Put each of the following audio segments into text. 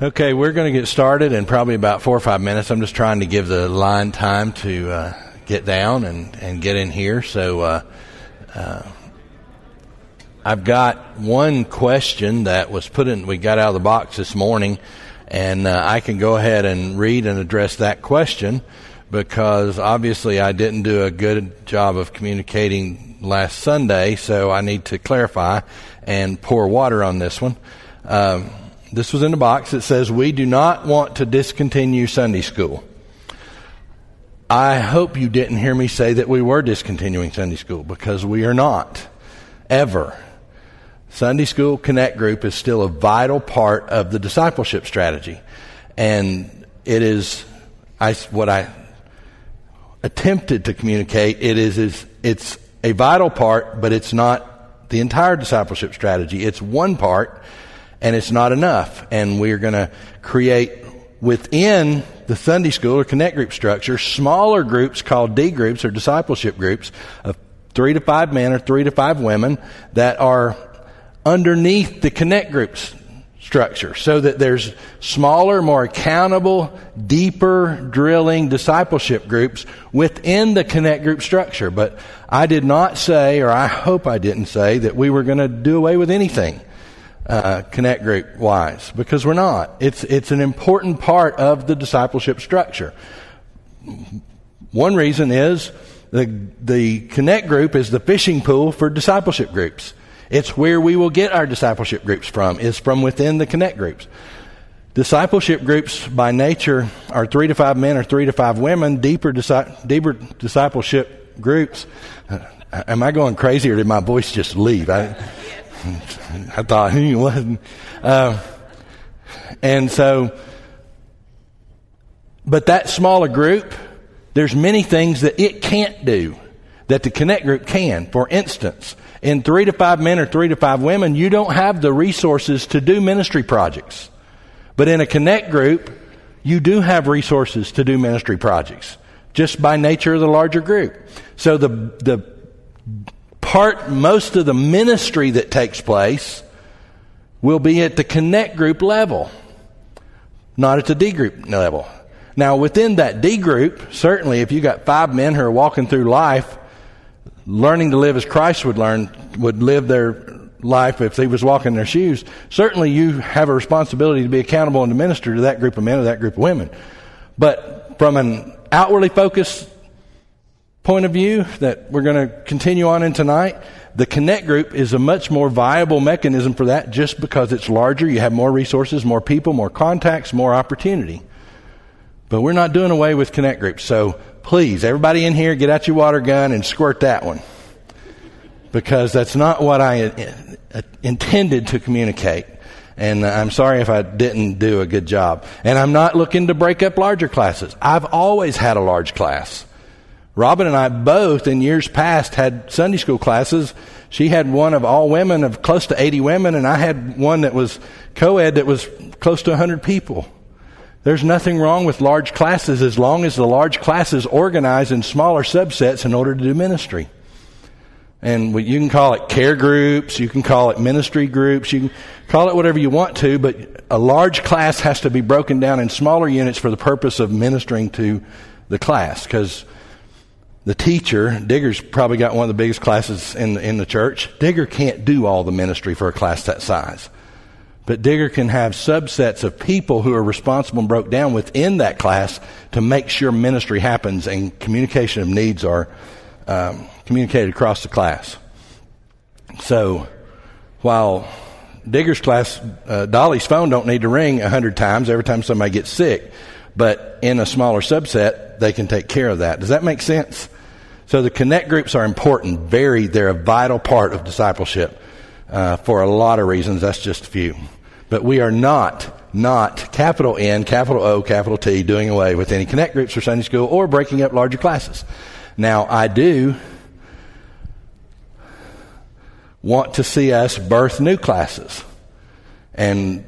Okay, we're going to get started in probably about four or five minutes. I'm just trying to give the line time to uh, get down and, and get in here. So uh, uh, I've got one question that was put in, we got out of the box this morning, and uh, I can go ahead and read and address that question because obviously I didn't do a good job of communicating last Sunday, so I need to clarify and pour water on this one. Um, this was in a box. that says, We do not want to discontinue Sunday school. I hope you didn't hear me say that we were discontinuing Sunday school because we are not. Ever. Sunday School Connect Group is still a vital part of the discipleship strategy. And it is I, what I attempted to communicate. It is, is it's a vital part, but it's not the entire discipleship strategy. It's one part and it's not enough. And we're going to create within the Sunday school or connect group structure smaller groups called D groups or discipleship groups of three to five men or three to five women that are underneath the connect groups structure so that there's smaller, more accountable, deeper drilling discipleship groups within the connect group structure. But I did not say, or I hope I didn't say, that we were going to do away with anything uh, connect group wise because we're not. It's it's an important part of the discipleship structure. One reason is the the connect group is the fishing pool for discipleship groups. It's where we will get our discipleship groups from. Is from within the connect groups. Discipleship groups by nature are three to five men or three to five women. Deeper, disi- deeper discipleship groups. Uh, am I going crazy or did my voice just leave? I, I thought he wasn't. Uh, and so, but that smaller group, there's many things that it can't do that the Connect group can. For instance, in three to five men or three to five women, you don't have the resources to do ministry projects. But in a Connect group, you do have resources to do ministry projects just by nature of the larger group. So the, the part, most of the ministry that takes place will be at the connect group level, not at the D group level. Now, within that D group, certainly if you got five men who are walking through life, learning to live as Christ would learn, would live their life if he was walking in their shoes, certainly you have a responsibility to be accountable and to minister to that group of men or that group of women. But from an outwardly focused point of view that we're going to continue on in tonight, the Connect Group is a much more viable mechanism for that just because it's larger. You have more resources, more people, more contacts, more opportunity. But we're not doing away with Connect Groups. So please, everybody in here, get out your water gun and squirt that one. Because that's not what I uh, intended to communicate. And I'm sorry if I didn't do a good job. And I'm not looking to break up larger classes. I've always had a large class. Robin and I both in years past had Sunday school classes. She had one of all women of close to 80 women, and I had one that was co ed that was close to 100 people. There's nothing wrong with large classes as long as the large classes organize in smaller subsets in order to do ministry. And you can call it care groups, you can call it ministry groups, you can call it whatever you want to, but a large class has to be broken down in smaller units for the purpose of ministering to the class. Because the teacher, Digger's probably got one of the biggest classes in the, in the church. Digger can't do all the ministry for a class that size. But Digger can have subsets of people who are responsible and broke down within that class to make sure ministry happens and communication of needs are um, communicated across the class. So while Digger's class, uh, Dolly's phone don't need to ring a hundred times every time somebody gets sick, but in a smaller subset, they can take care of that. Does that make sense? So the connect groups are important. Very, they're a vital part of discipleship uh, for a lot of reasons. That's just a few. But we are not, not capital N, capital O, capital T, doing away with any connect groups for Sunday school or breaking up larger classes. Now, I do want to see us birth new classes. And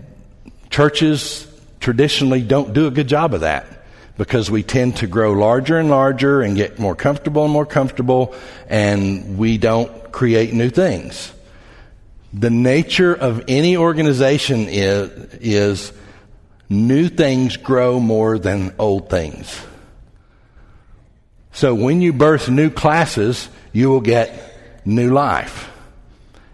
churches traditionally don't do a good job of that because we tend to grow larger and larger and get more comfortable and more comfortable, and we don't create new things. The nature of any organization is, is new things grow more than old things. So when you birth new classes, you will get new life.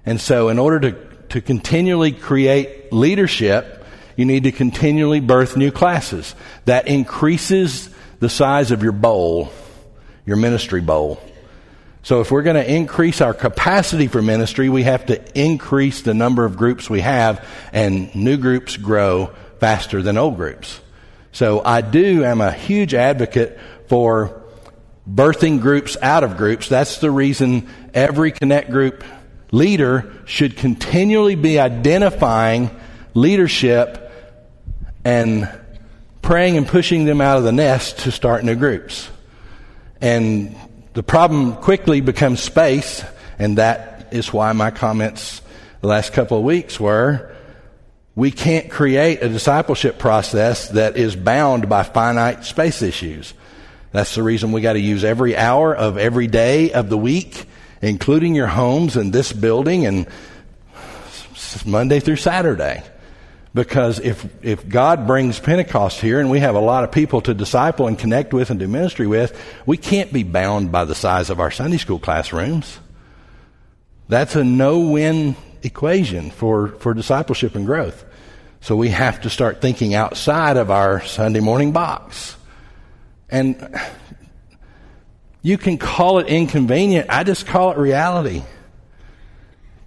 And so in order to, to continually create leadership, you need to continually birth new classes. That increases the size of your bowl, your ministry bowl. So if we're going to increase our capacity for ministry, we have to increase the number of groups we have, and new groups grow faster than old groups. So I do am a huge advocate for birthing groups out of groups. That's the reason every Connect group leader should continually be identifying leadership and praying and pushing them out of the nest to start new groups. And the problem quickly becomes space, and that is why my comments the last couple of weeks were we can't create a discipleship process that is bound by finite space issues. That's the reason we got to use every hour of every day of the week, including your homes and this building and Monday through Saturday. Because if, if God brings Pentecost here and we have a lot of people to disciple and connect with and do ministry with, we can't be bound by the size of our Sunday school classrooms. That's a no-win equation for, for discipleship and growth. So we have to start thinking outside of our Sunday morning box. And you can call it inconvenient. I just call it reality.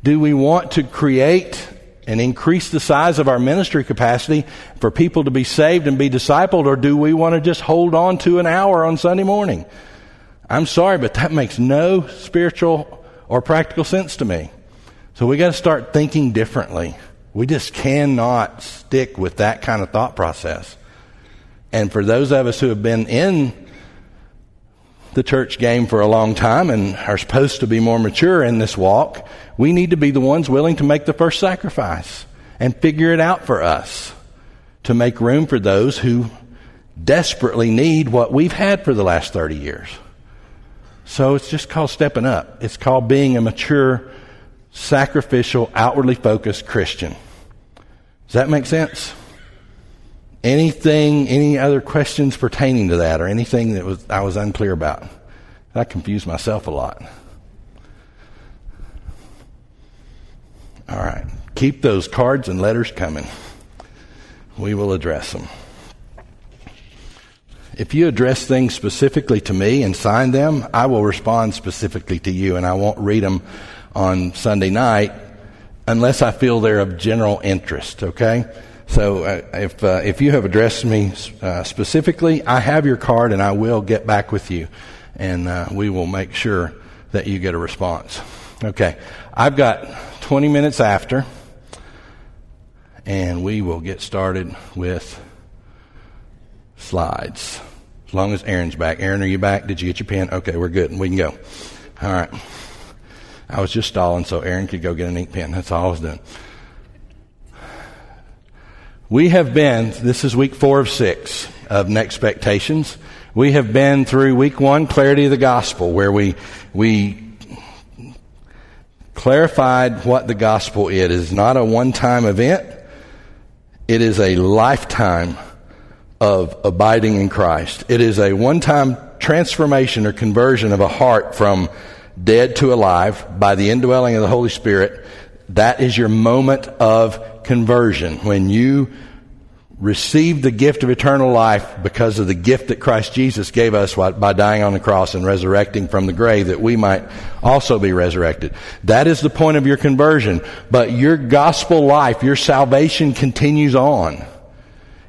Do we want to create and increase the size of our ministry capacity for people to be saved and be discipled, or do we want to just hold on to an hour on Sunday morning? I'm sorry, but that makes no spiritual or practical sense to me. So we got to start thinking differently. We just cannot stick with that kind of thought process. And for those of us who have been in the church game for a long time and are supposed to be more mature in this walk, we need to be the ones willing to make the first sacrifice and figure it out for us to make room for those who desperately need what we've had for the last 30 years. So it's just called stepping up. It's called being a mature, sacrificial, outwardly focused Christian. Does that make sense? Anything, any other questions pertaining to that or anything that was, I was unclear about? I confused myself a lot. All right. Keep those cards and letters coming. We will address them. If you address things specifically to me and sign them, I will respond specifically to you and I won't read them on Sunday night unless I feel they're of general interest, okay? So uh, if uh, if you have addressed me uh, specifically, I have your card, and I will get back with you, and uh, we will make sure that you get a response. Okay, I've got 20 minutes after, and we will get started with slides. As long as Aaron's back. Aaron, are you back? Did you get your pen? Okay, we're good. We can go. All right. I was just stalling so Aaron could go get an ink pen. That's all I was doing. We have been, this is week four of six of NexTpectations. We have been through week one, clarity of the gospel, where we, we clarified what the gospel is. It is not a one-time event. It is a lifetime of abiding in Christ. It is a one-time transformation or conversion of a heart from dead to alive by the indwelling of the Holy Spirit. That is your moment of conversion, when you receive the gift of eternal life because of the gift that Christ Jesus gave us by dying on the cross and resurrecting from the grave that we might also be resurrected. That is the point of your conversion. But your gospel life, your salvation continues on.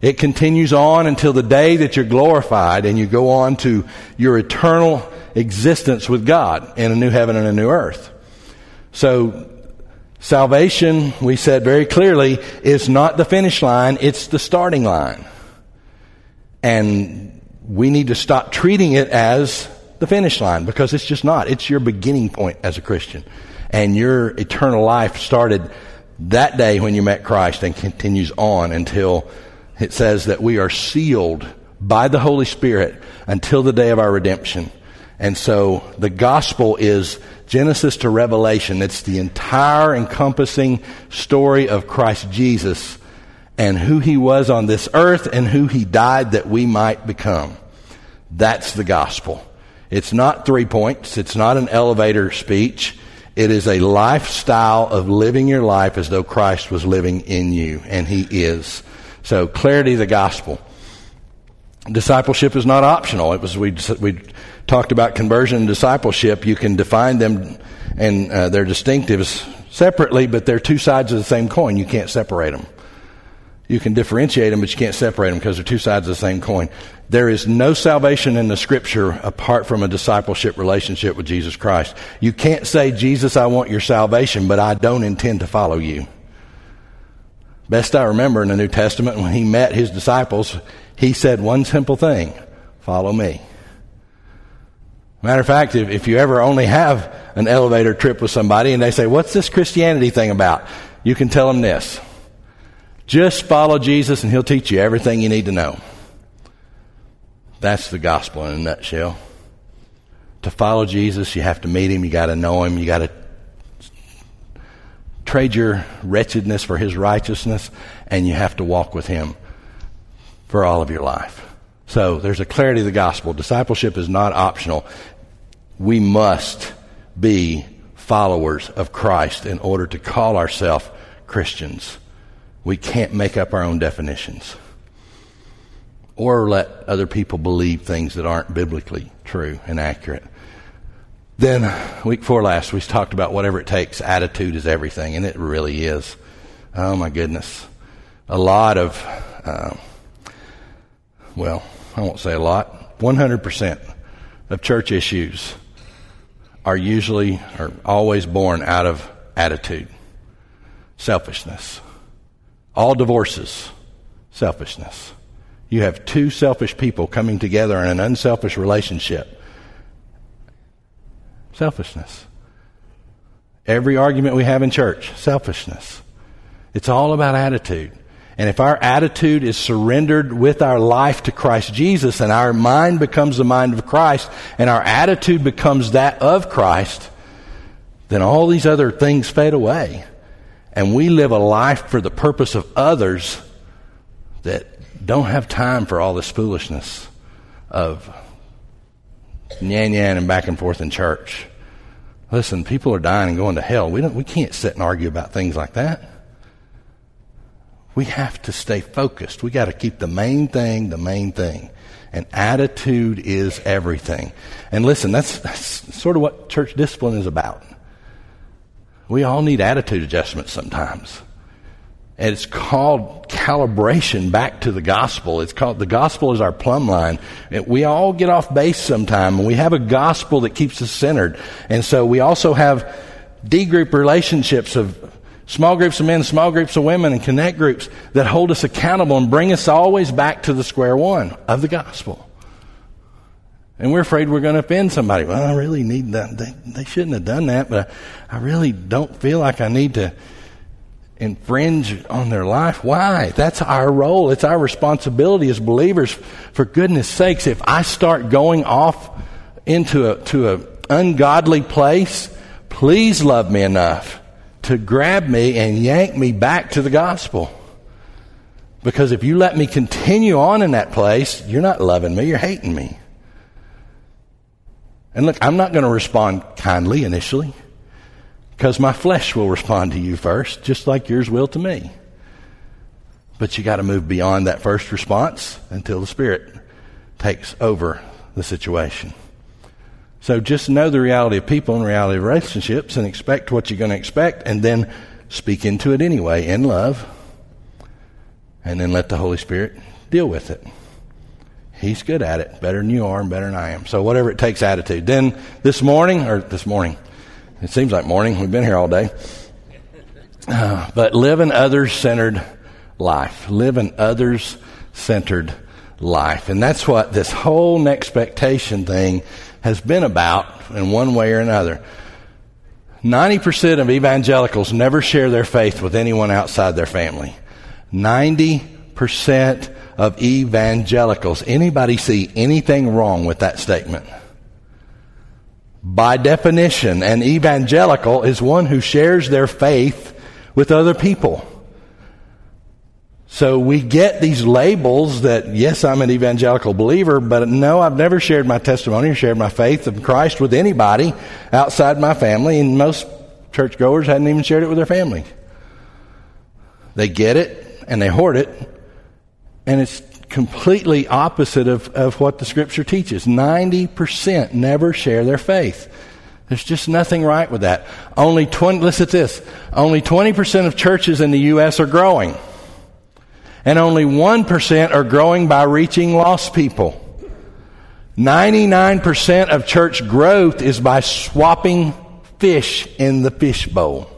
It continues on until the day that you're glorified and you go on to your eternal existence with God in a new heaven and a new earth. So Salvation, we said very clearly, is not the finish line, it's the starting line. And we need to stop treating it as the finish line because it's just not. It's your beginning point as a Christian. And your eternal life started that day when you met Christ and continues on until it says that we are sealed by the Holy Spirit until the day of our redemption. And so the gospel is Genesis to Revelation. It's the entire encompassing story of Christ Jesus and who he was on this earth and who he died that we might become. That's the gospel. It's not three points. It's not an elevator speech. It is a lifestyle of living your life as though Christ was living in you, and He is. So, clarity of the gospel. Discipleship is not optional. It was we we talked about conversion and discipleship. You can define them and uh, their distinctives separately, but they're two sides of the same coin. You can't separate them. You can differentiate them, but you can't separate them because they're two sides of the same coin. There is no salvation in the scripture apart from a discipleship relationship with Jesus Christ. You can't say, Jesus, I want your salvation, but I don't intend to follow you. Best I remember in the New Testament, when he met his disciples, he said one simple thing follow me. Matter of fact, if, if you ever only have an elevator trip with somebody and they say, What's this Christianity thing about? You can tell them this just follow Jesus and he'll teach you everything you need to know. That's the gospel in a nutshell. To follow Jesus, you have to meet him, you got to know him, you got to trade your wretchedness for his righteousness, and you have to walk with him for all of your life. So there's a clarity of the gospel. Discipleship is not optional. We must be followers of Christ in order to call ourselves Christians. We can't make up our own definitions or let other people believe things that aren't biblically true and accurate. Then, week four last, we talked about whatever it takes. Attitude is everything, and it really is. Oh my goodness. A lot of, uh, well, I won't say a lot, 100% of church issues are usually or always born out of attitude, selfishness. All divorces, selfishness. You have two selfish people coming together in an unselfish relationship. Selfishness. Every argument we have in church, selfishness. It's all about attitude. And if our attitude is surrendered with our life to Christ Jesus and our mind becomes the mind of Christ and our attitude becomes that of Christ, then all these other things fade away and we live a life for the purpose of others that don't have time for all this foolishness of yan yan and back and forth in church. Listen, people are dying and going to hell. We don't we can't sit and argue about things like that. We have to stay focused. We got to keep the main thing the main thing. And attitude is everything. And listen, that's, that's sort of what church discipline is about. We all need attitude adjustments sometimes. And it's called calibration back to the gospel. It's called, the gospel is our plumb line. We all get off base sometime and we have a gospel that keeps us centered. And so we also have D group relationships of small groups of men, small groups of women, and connect groups that hold us accountable and bring us always back to the square one of the gospel. And we're afraid we're going to offend somebody. Well, I really need that. They, they shouldn't have done that, but I really don't feel like I need to infringe on their life. Why? That's our role. It's our responsibility as believers. For goodness sakes, if I start going off into a, to an ungodly place, please love me enough to grab me and yank me back to the gospel. Because if you let me continue on in that place, you're not loving me, you're hating me. And look, I'm not going to respond kindly initially because my flesh will respond to you first, just like yours will to me. But you got to move beyond that first response until the Spirit takes over the situation. So just know the reality of people and reality of relationships and expect what you're going to expect and then speak into it anyway in love and then let the Holy Spirit deal with it. He's good at it, better than you are and better than I am. So whatever it takes attitude. Then this morning, or this morning, it seems like morning, we've been here all day. Uh, but live an others centered life. Live an others centered life. And that's what this whole expectation thing has been about in one way or another. 90% of evangelicals never share their faith with anyone outside their family. 90% of evangelicals. Anybody see anything wrong with that statement? By definition, an evangelical is one who shares their faith with other people. So we get these labels that, yes, I'm an evangelical believer, but no, I've never shared my testimony or shared my faith of Christ with anybody outside my family, and most churchgoers hadn't even shared it with their family. They get it and they hoard it, and it's completely opposite of, of what the scripture teaches. 90% never share their faith. There's just nothing right with that. Only 20, listen to this. Only 20% of churches in the U.S. are growing and only 1% are growing by reaching lost people. 99% of church growth is by swapping fish in the fishbowl.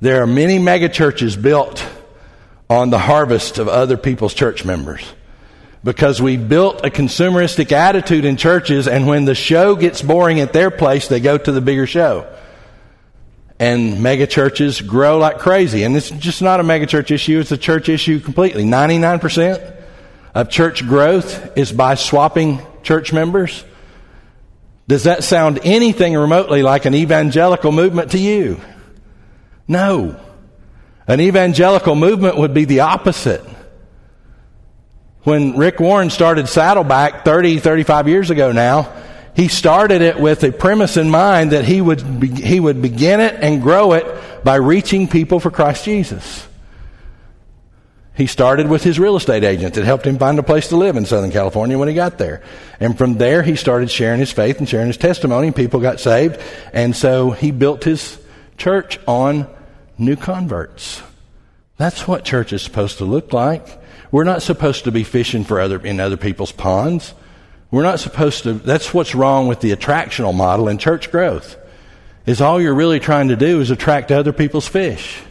There are many megachurches built on the harvest of other people's church members because we built a consumeristic attitude in churches, and when the show gets boring at their place, they go to the bigger show and megachurches grow like crazy. And it's just not a megachurch issue, it's a church issue completely. 99% of church growth is by swapping church members. Does that sound anything remotely like an evangelical movement to you? No. An evangelical movement would be the opposite. When Rick Warren started Saddleback 30, 35 years ago now, he started it with a premise in mind that he would, be, he would begin it and grow it by reaching people for Christ Jesus. He started with his real estate agent that helped him find a place to live in Southern California when he got there. And from there, he started sharing his faith and sharing his testimony, and people got saved. And so he built his church on new converts. That's what church is supposed to look like. We're not supposed to be fishing for other, in other people's ponds. We're not supposed to, that's what's wrong with the attractional model in church growth. Is all you're really trying to do is attract other people's fish.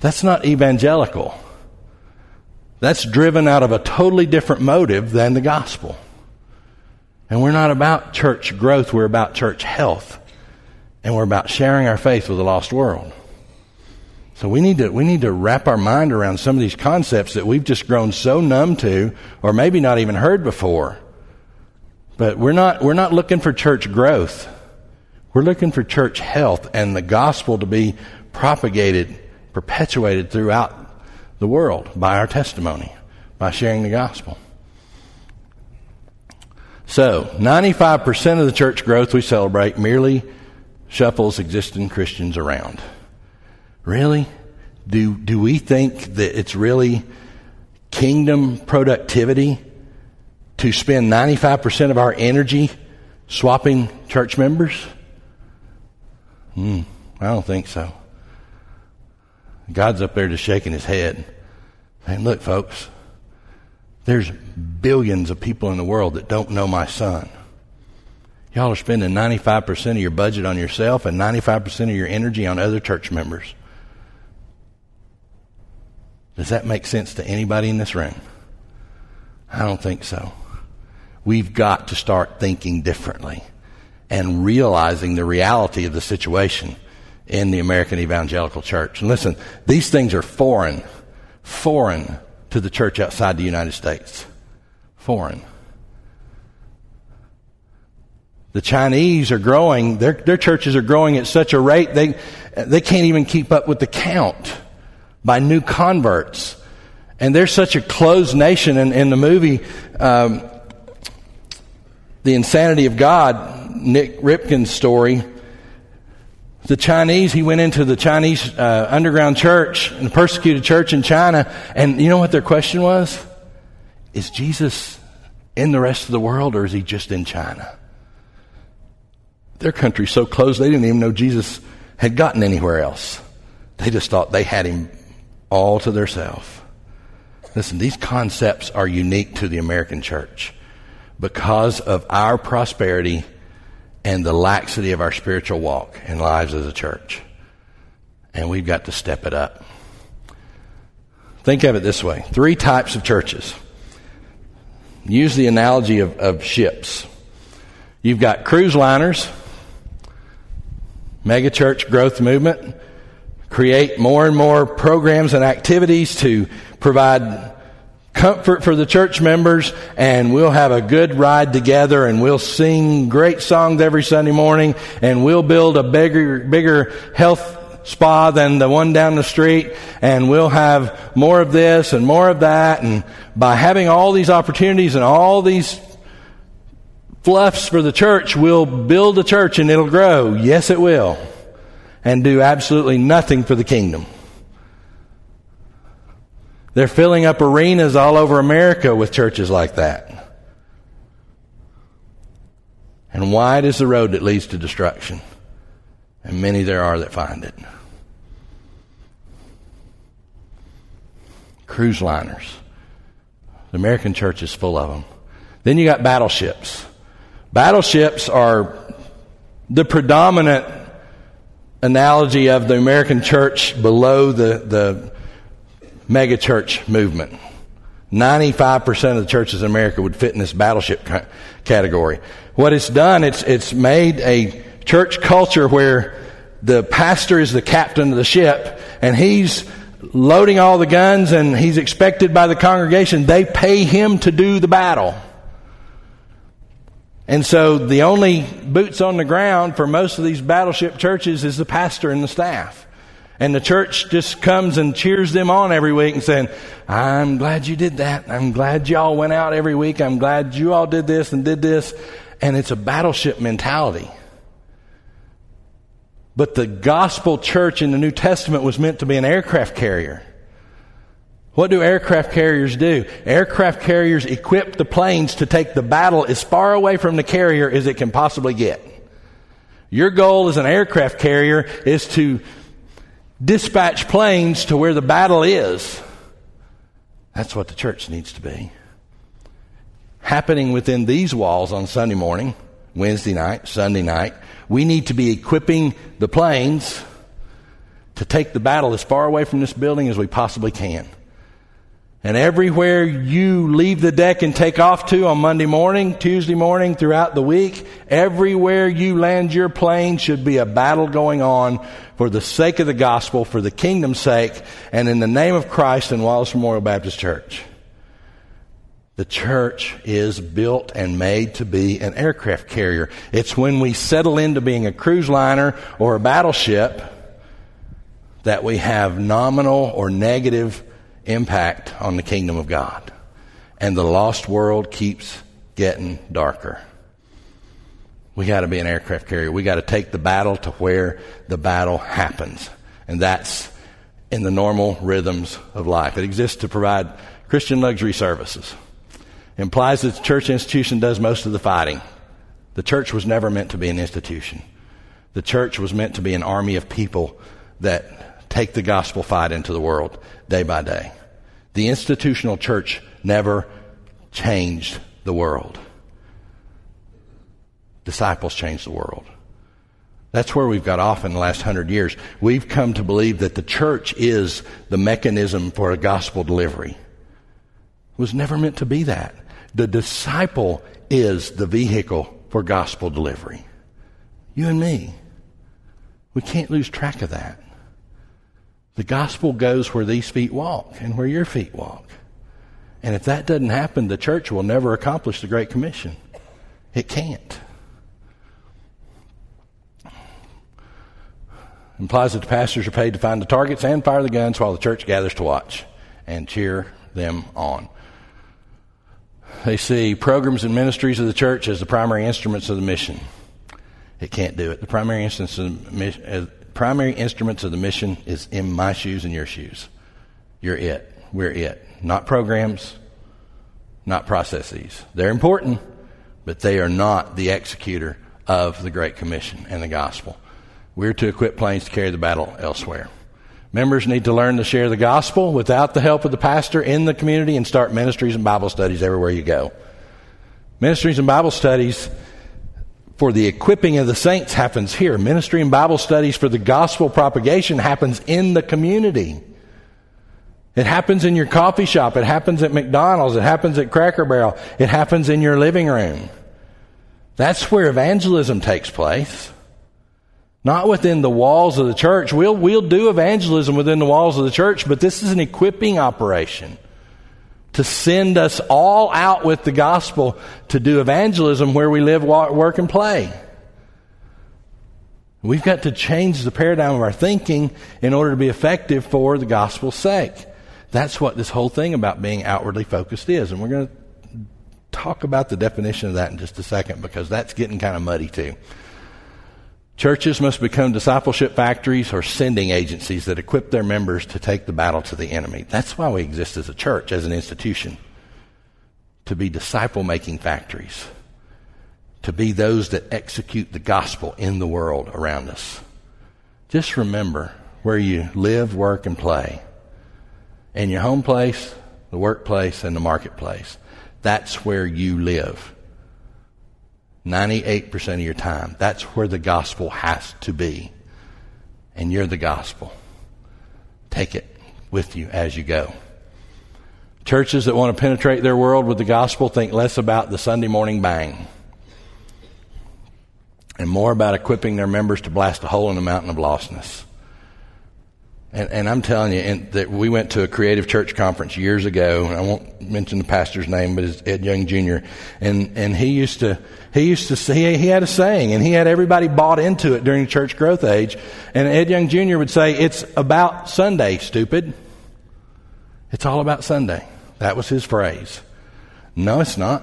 That's not evangelical. That's driven out of a totally different motive than the gospel. And we're not about church growth, we're about church health. And we're about sharing our faith with the lost world. So we need to we need to wrap our mind around some of these concepts that we've just grown so numb to, or maybe not even heard before. But we're not we're not looking for church growth. We're looking for church health and the gospel to be propagated, perpetuated throughout the world by our testimony, by sharing the gospel. So, 95% of the church growth we celebrate merely shuffles existing Christians around. Really? Do, do we think that it's really kingdom productivity to spend 95% of our energy swapping church members? Hmm, I don't think so. God's up there just shaking his head. Saying, look, folks, there's billions of people in the world that don't know my son. Y'all are spending 95% of your budget on yourself and 95% of your energy on other church members. Does that make sense to anybody in this room? I don't think so. We've got to start thinking differently and realizing the reality of the situation in the American Evangelical Church. And listen, these things are foreign, foreign to the church outside the United States. Foreign. The Chinese are growing, their, their churches are growing at such a rate they, they can't even keep up with the count by new converts. And they're such a closed nation. In, in the movie, um, The Insanity of God, Nik Ripken's story, the Chinese, he went into the Chinese uh, underground church, and persecuted church in China, and you know what their question was? Is Jesus in the rest of the world or is he just in China? Their country's so closed they didn't even know Jesus had gotten anywhere else. They just thought they had him all to themselves. Listen, these concepts are unique to the American church because of our prosperity and the laxity of our spiritual walk and lives as a church. And we've got to step it up. Think of it this way three types of churches. Use the analogy of, of ships. You've got cruise liners, megachurch growth movement, create more and more programs and activities to provide comfort for the church members and we'll have a good ride together and we'll sing great songs every Sunday morning and we'll build a bigger, bigger health spa than the one down the street, and we'll have more of this and more of that. And by having all these opportunities and all these fluffs for the church, we'll build a church and it'll grow. Yes, it will. And do absolutely nothing for the kingdom. They're filling up arenas all over America with churches like that. And wide is the road that leads to destruction, and many there are that find it. Cruise liners. The American church is full of them. Then you got battleships. Battleships are the predominant analogy of the American church below the, the megachurch movement. 95% of the churches in America would fit in this battleship category. What it's done, it's, it's made a church culture where the pastor is the captain of the ship and he's loading all the guns and he's expected by the congregation. They pay him to do the battle. And so the only boots on the ground for most of these battleship churches is the pastor and the staff. And the church just comes and cheers them on every week and saying, I'm glad you did that. I'm glad y'all went out every week. I'm glad you all did this and did this. And it's a battleship mentality. But the gospel church in the New Testament was meant to be an aircraft carrier. What do aircraft carriers do? Aircraft carriers equip the planes to take the battle as far away from the carrier as it can possibly get. Your goal as an aircraft carrier is to dispatch planes to where the battle is. That's what the church needs to be. Happening within these walls on Sunday morning, Wednesday night, Sunday night, we need to be equipping the planes to take the battle as far away from this building as we possibly can. And everywhere you leave the deck and take off to on Monday morning, Tuesday morning, throughout the week, everywhere you land your plane should be a battle going on for the sake of the gospel, for the kingdom's sake, and in the name of Christ and Wallace Memorial Baptist Church. The church is built and made to be an aircraft carrier. It's when we settle into being a cruise liner or a battleship that we have nominal or negative impact on the kingdom of God. And the lost world keeps getting darker. We got to be an aircraft carrier. We got to take the battle to where the battle happens. And that's in the normal rhythms of life. It exists to provide Christian luxury services. It implies that the church institution does most of the fighting. The church was never meant to be an institution. The church was meant to be an army of people that take the gospel fight into the world day by day. The institutional church never changed the world. Disciples changed the world. That's where we've got off in the last hundred years. We've come to believe that the church is the mechanism for a gospel delivery. It was never meant to be that. The disciple is the vehicle for gospel delivery. You and me. We can't lose track of that. The gospel goes where these feet walk and where your feet walk. And if that doesn't happen, the church will never accomplish the Great Commission. It can't. implies that the pastors are paid to find the targets and fire the guns while the church gathers to watch and cheer them on. They see programs and ministries of the church as the primary instruments of the mission. It can't do it. The primary instruments of the, uh, primary instruments of the mission is in my shoes and your shoes. You're it. We're it. Not programs, not processes. They're important, but they are not the executor of the Great Commission and the gospel. We're to equip planes to carry the battle elsewhere. Members need to learn to share the gospel without the help of the pastor in the community and start ministries and Bible studies everywhere you go. Ministries and Bible studies for the equipping of the saints happens here. Ministry and Bible studies for the gospel propagation happens in the community. It happens in your coffee shop. It happens at McDonald's. It happens at Cracker Barrel. It happens in your living room. That's where evangelism takes place. Not within the walls of the church. We'll, we'll do evangelism within the walls of the church, but this is an equipping operation to send us all out with the gospel to do evangelism where we live, work, and play. We've got to change the paradigm of our thinking in order to be effective for the gospel's sake. That's what this whole thing about being outwardly focused is. And we're going to talk about the definition of that in just a second because that's getting kind of muddy too. Churches must become discipleship factories or sending agencies that equip their members to take the battle to the enemy. That's why we exist as a church, as an institution. To be disciple making factories. To be those that execute the gospel in the world around us. Just remember where you live, work, and play. In your home place, the workplace, and the marketplace. That's where you live. 98% of your time. That's where the gospel has to be. And you're the gospel. Take it with you as you go. Churches that want to penetrate their world with the gospel think less about the Sunday morning bang and more about equipping their members to blast a hole in the mountain of lostness. And, and I'm telling you, that we went to a creative church conference years ago. And I won't mention the pastor's name, but it's Ed Young Jr. And and he used to he used to say he had a saying, and he had everybody bought into it during the church growth age. And Ed Young Jr. would say, "It's about Sunday, stupid. It's all about Sunday." That was his phrase. No, it's not.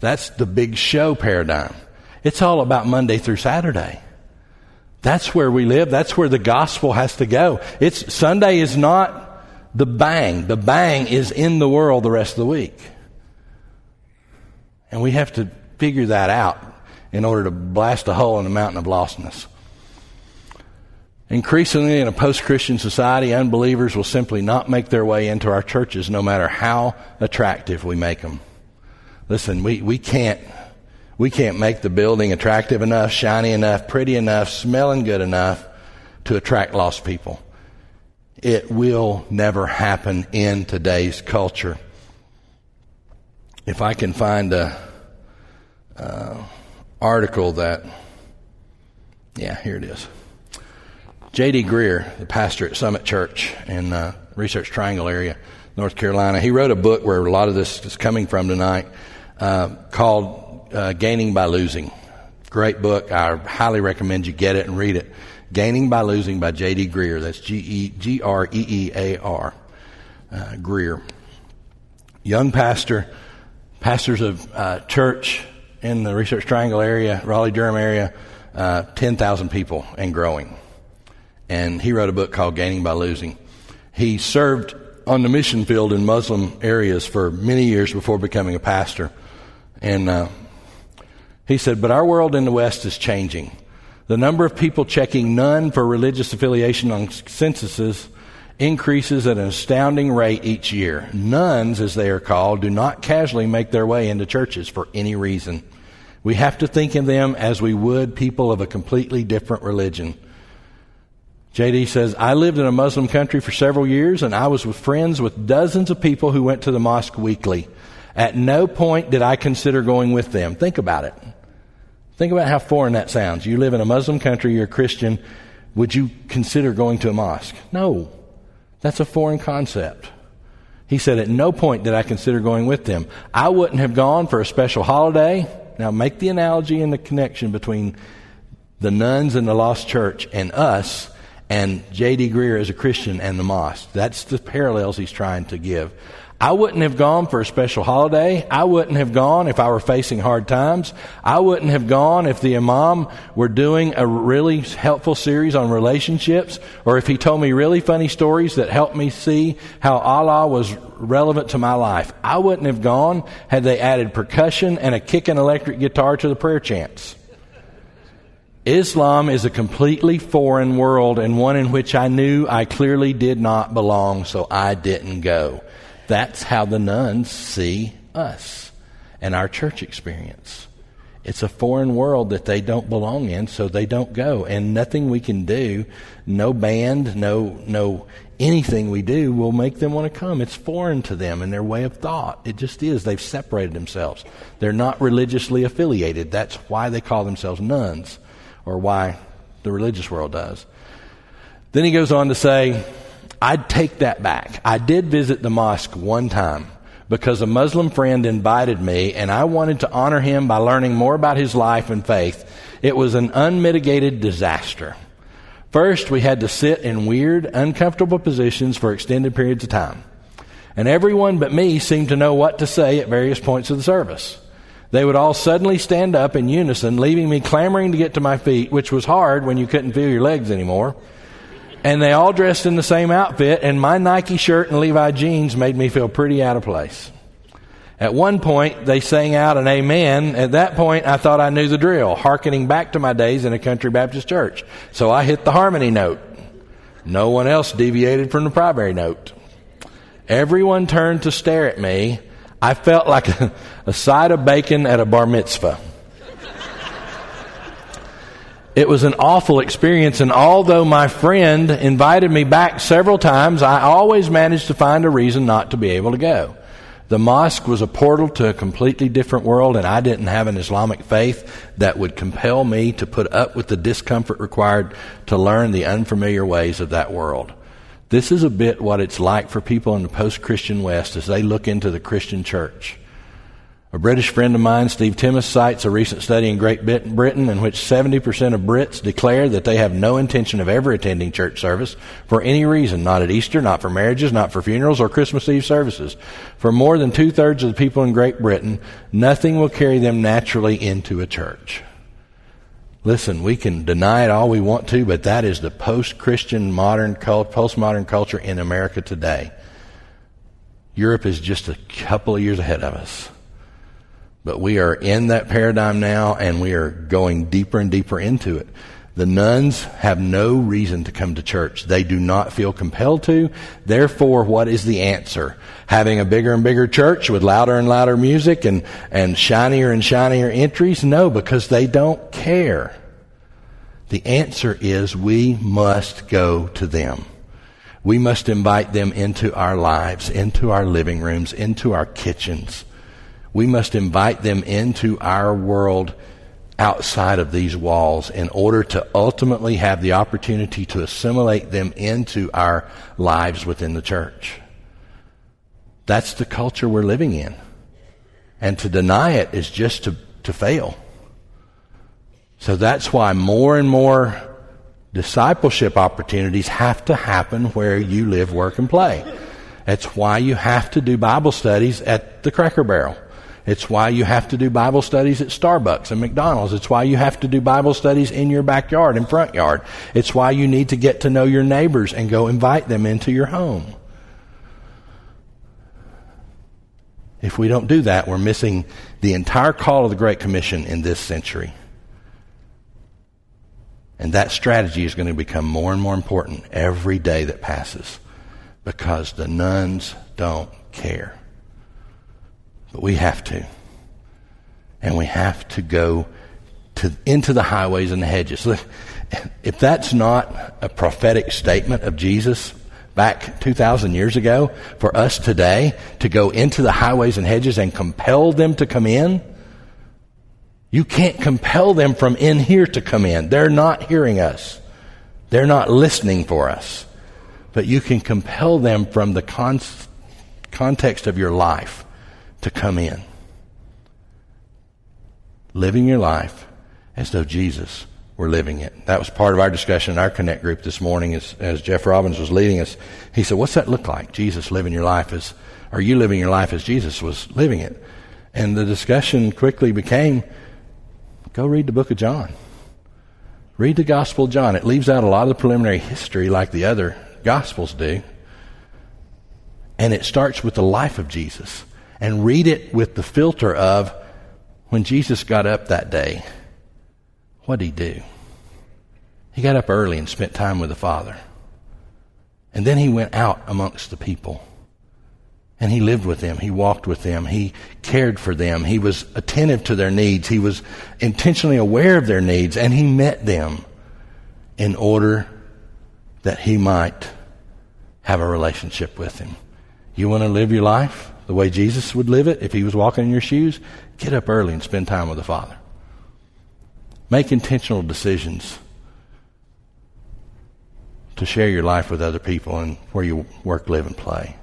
That's the big show paradigm. It's all about Monday through Saturday. That's where we live. That's where the gospel has to go. It's Sunday is not the bang. The bang is in the world the rest of the week. And we have to figure that out in order to blast a hole in the mountain of lostness. Increasingly in a post-Christian society, unbelievers will simply not make their way into our churches no matter how attractive we make them. Listen, we, we can't we can't make the building attractive enough, shiny enough, pretty enough, smelling good enough to attract lost people. It will never happen in today's culture. If I can find a uh, article that, yeah, here it is. J.D. Greear, the pastor at Summit Church in uh, Research Triangle area, North Carolina, he wrote a book where a lot of this is coming from tonight uh, called uh, Gaining by Losing. Great book. I highly recommend you get it and read it. Gaining by Losing by J.D. Greear. That's G R E E A R. Greear. Young pastor, pastors of uh, church in the Research Triangle area, Raleigh Durham area, uh, 10,000 people and growing. And he wrote a book called Gaining by Losing. He served on the mission field in Muslim areas for many years before becoming a pastor. And uh, he said, But our world in the West is changing. The number of people checking none for religious affiliation on censuses increases at an astounding rate each year. Nones, as they are called, do not casually make their way into churches for any reason. We have to think of them as we would people of a completely different religion. JD says, I lived in a Muslim country for several years and I was with friends with dozens of people who went to the mosque weekly. At no point did I consider going with them. Think about it. Think about how foreign that sounds. You live in a Muslim country, you're a Christian. Would you consider going to a mosque? No. That's a foreign concept. He said, At no point did I consider going with them. I wouldn't have gone for a special holiday. Now, make the analogy and the connection between the nones and the lost church and us and J.D. Greear as a Christian and the mosque. That's the parallels he's trying to give. I wouldn't have gone for a special holiday. I wouldn't have gone if I were facing hard times. I wouldn't have gone if the imam were doing a really helpful series on relationships or if he told me really funny stories that helped me see how Allah was relevant to my life. I wouldn't have gone had they added percussion and a kicking electric guitar to the prayer chants. Islam is a completely foreign world and one in which I knew I clearly did not belong, so I didn't go. That's how the nones see us and our church experience. It's a foreign world that they don't belong in, so they don't go. And nothing we can do, no band, no, no anything we do will make them want to come. It's foreign to them and their way of thought. It just is. They've separated themselves. They're not religiously affiliated. That's why they call themselves nones or why the religious world does. Then he goes on to say, I'd take that back. I did visit the mosque one time, because a Muslim friend invited me and I wanted to honor him by learning more about his life and faith. It was an unmitigated disaster. First, we had to sit in weird, uncomfortable positions for extended periods of time. And everyone but me seemed to know what to say at various points of the service. They would all suddenly stand up in unison, leaving me clamoring to get to my feet, which was hard when you couldn't feel your legs anymore. And they all dressed in the same outfit, and my Nike shirt and Levi jeans made me feel pretty out of place. At one point, they sang out an amen. At that point, I thought I knew the drill, hearkening back to my days in a country Baptist church. So I hit the harmony note. No one else deviated from the primary note. Everyone turned to stare at me. I felt like a, a side of bacon at a bar mitzvah. It was an awful experience, and although my friend invited me back several times, I always managed to find a reason not to be able to go. The mosque was a portal to a completely different world, and I didn't have an Islamic faith that would compel me to put up with the discomfort required to learn the unfamiliar ways of that world. This is a bit what it's like for people in the post Christian West as they look into the Christian church. A British friend of mine, Steve Timmis, cites a recent study in Great Britain in which 70% of Brits declare that they have no intention of ever attending church service for any reason, not at Easter, not for marriages, not for funerals or Christmas Eve services. For more than two thirds of the people in Great Britain, nothing will carry them naturally into a church. Listen, we can deny it all we want to, but that is the post-Christian modern, post-modern culture in America today. Europe is just a couple of years ahead of us. But we are in that paradigm now and we are going deeper and deeper into it. The nones have no reason to come to church. They do not feel compelled to. Therefore, what is the answer? Having a bigger and bigger church with louder and louder music and, and shinier and shinier entries? No, because they don't care. The answer is we must go to them. We must invite them into our lives, into our living rooms, into our kitchens we must invite them into our world outside of these walls in order to ultimately have the opportunity to assimilate them into our lives within the church. That's the culture we're living in. And to deny it is just to, to fail. So that's why more and more discipleship opportunities have to happen where you live, work, and play. That's why you have to do Bible studies at the Cracker Barrel. It's why you have to do Bible studies at Starbucks and McDonald's. It's why you have to do Bible studies in your backyard and front yard. It's why you need to get to know your neighbors and go invite them into your home. If we don't do that, we're missing the entire call of the Great Commission in this century. And that strategy is going to become more and more important every day that passes because the nones don't care. But we have to. And we have to go to, into the highways and the hedges. If that's not a prophetic statement of Jesus back 2,000 years ago, for us today to go into the highways and hedges and compel them to come in, you can't compel them from in here to come in. They're not hearing us. They're not listening for us. But you can compel them from the con- context of your life to come in. Living your life as though Jesus were living it. That was part of our discussion in our Connect group this morning as, as Jeff Robbins was leading us. He said, What's that look like? Jesus living your life as, are you living your life as Jesus was living it? And the discussion quickly became go read the book of John. Read the Gospel of John. It leaves out a lot of the preliminary history like the other Gospels do. And it starts with the life of Jesus and read it with the filter of when Jesus got up that day, what did he do? He got up early and spent time with the Father. And then he went out amongst the people. And he lived with them. He walked with them. He cared for them. He was attentive to their needs. He was intentionally aware of their needs. And he met them in order that he might have a relationship with him. You want to live your life? The way Jesus would live it if he was walking in your shoes, get up early and spend time with the Father. Make intentional decisions to share your life with other people and where you work, live, and play.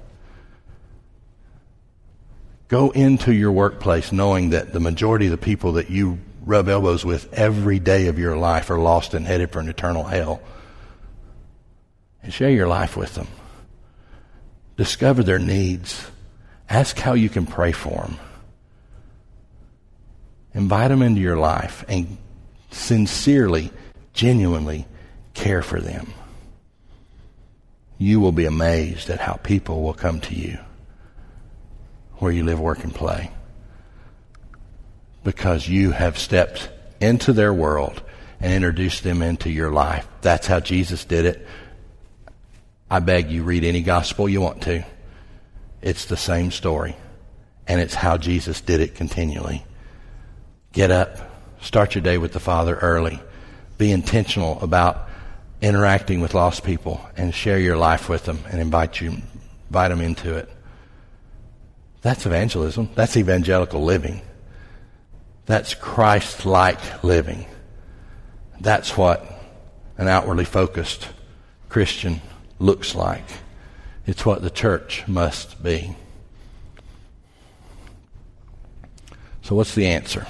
Go into your workplace knowing that the majority of the people that you rub elbows with every day of your life are lost and headed for an eternal hell. And share your life with them. Discover their needs. Ask how you can pray for them. Invite them into your life and sincerely, genuinely care for them. You will be amazed at how people will come to you where you live, work, and play because you have stepped into their world and introduced them into your life. That's how Jesus did it. I beg you, read any gospel you want to. It's the same story. And it's how Jesus did it continually. Get up, start your day with the Father early. Be intentional about interacting with lost people and share your life with them and invite you invite them into it. That's evangelism. That's evangelical living. That's Christ like living. That's what an outwardly focused Christian looks like. It's what the church must be. So, what's the answer?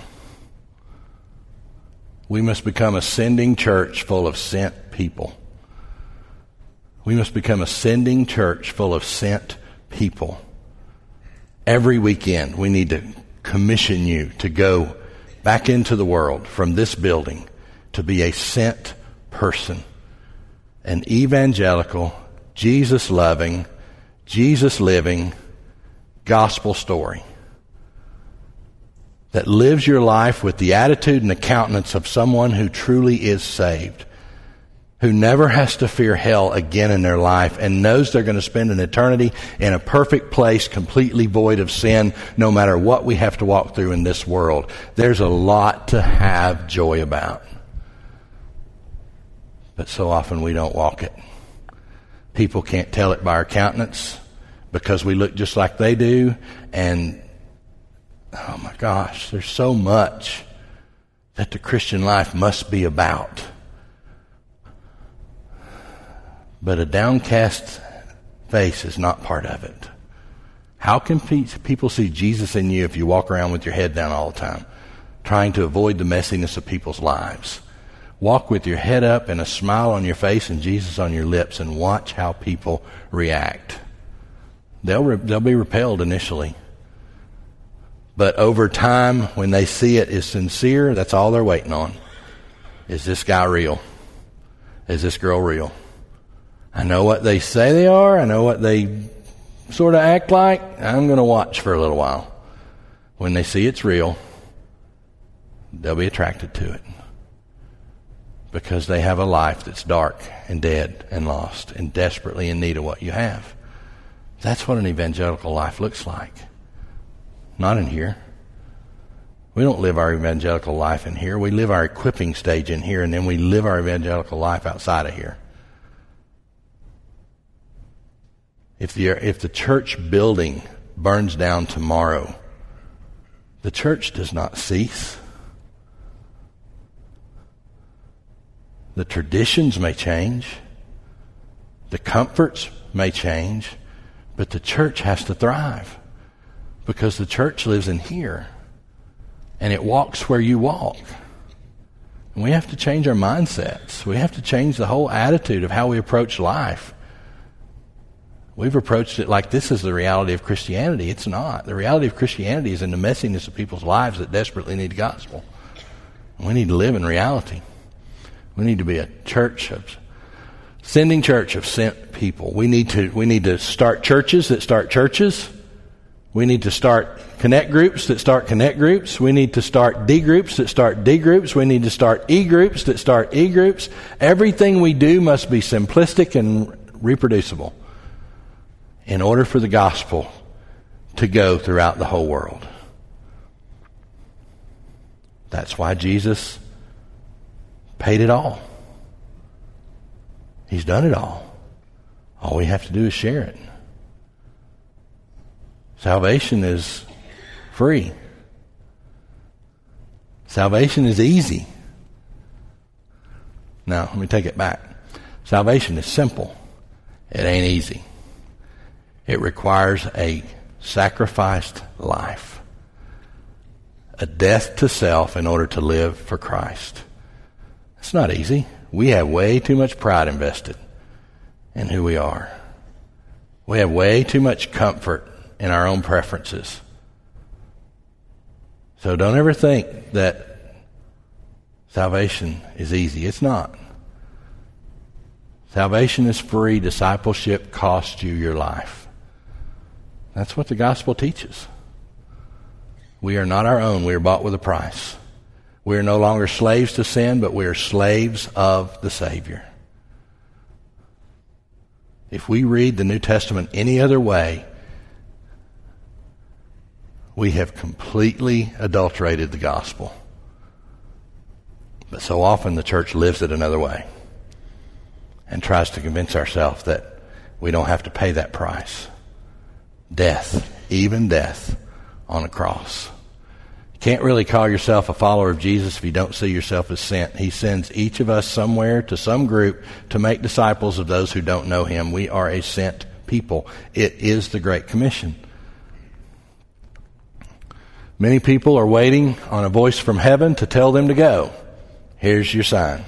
We must become a sending church full of sent people. We must become a sending church full of sent people. Every weekend, we need to commission you to go back into the world from this building to be a sent person, an evangelical, Jesus loving, Jesus living gospel story that lives your life with the attitude and the countenance of someone who truly is saved, who never has to fear hell again in their life and knows they're going to spend an eternity in a perfect place completely void of sin no matter what we have to walk through in this world. There's a lot to have joy about. But so often we don't walk it. People can't tell it by our countenance because we look just like they do and oh my gosh, there's so much that the Christian life must be about. But a downcast face is not part of it. How can people see Jesus in you if you walk around with your head down all the time, trying to avoid the messiness of people's lives? Walk with your head up and a smile on your face and Jesus on your lips and watch how people react. They'll, re- they'll be repelled initially. But over time, when they see it is sincere, that's all they're waiting on. Is this guy real? Is this girl real? I know what they say they are. I know what they sort of act like. I'm going to watch for a little while. When they see it's real, they'll be attracted to it because they have a life that's dark and dead and lost and desperately in need of what you have. That's what an evangelical life looks like. Not in here. We don't live our evangelical life in here. We live our equipping stage in here, and then we live our evangelical life outside of here. If the, if the church building burns down tomorrow, the church does not cease. The traditions may change, the comforts may change, but the church has to thrive because the church lives in here and it walks where you walk. And we have to change our mindsets. We have to change the whole attitude of how we approach life. We've approached it like this is the reality of Christianity. It's not. The reality of Christianity is in the messiness of people's lives that desperately need the gospel. We need to live in reality. We need to be a church of sending church of sent people. We need to we need to start churches that start churches. We need to start connect groups that start connect groups. We need to start D groups that start D groups. We need to start E groups that start E groups. Everything we do must be simplistic and reproducible in order for the gospel to go throughout the whole world. That's why Jesus paid it all. He's done it all. All we have to do is share it. Salvation is free. Salvation is easy. Now, let me take it back. Salvation is simple. It ain't easy. It requires a sacrificed life. A death to self in order to live for Christ. It's not easy. We have way too much pride invested in who we are. We have way too much comfort in our own preferences. So don't ever think that salvation is easy. It's not. Salvation is free. Discipleship costs you your life. That's what the gospel teaches. We are not our own. We are bought with a price. We are no longer slaves to sin, but we are slaves of the Savior. If we read the New Testament any other way, we have completely adulterated the gospel. But so often the church lives it another way and tries to convince ourselves that we don't have to pay that price. Death, even death on a cross. Can't really call yourself a follower of Jesus if you don't see yourself as sent. He sends each of us somewhere to some group to make disciples of those who don't know Him. We are a sent people. It is the Great Commission. Many people are waiting on a voice from heaven to tell them to go. Here's your sign.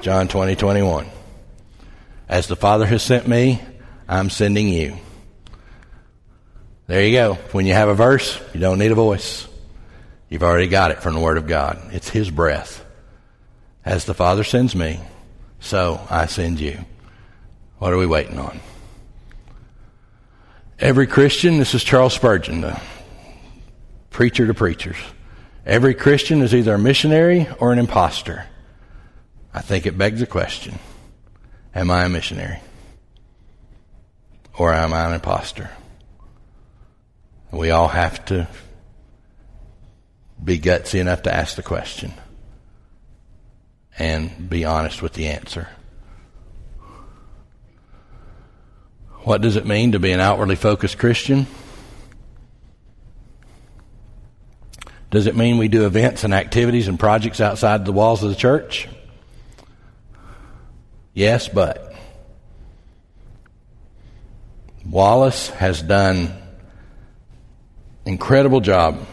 John 20, 21. As the Father has sent me, I'm sending you. There you go. When you have a verse, you don't need a voice. You've already got it from the Word of God. It's His breath. As the Father sends me, so I send you. What are we waiting on? Every Christian, this is Charles Spurgeon, the preacher to preachers. Every Christian is either a missionary or an impostor. I think it begs the question Am I a missionary? Or am I an impostor? We all have to be gutsy enough to ask the question and be honest with the answer. What does it mean to be an outwardly focused Christian? Does it mean we do events and activities and projects outside the walls of the church? Yes, but Wallace has done incredible job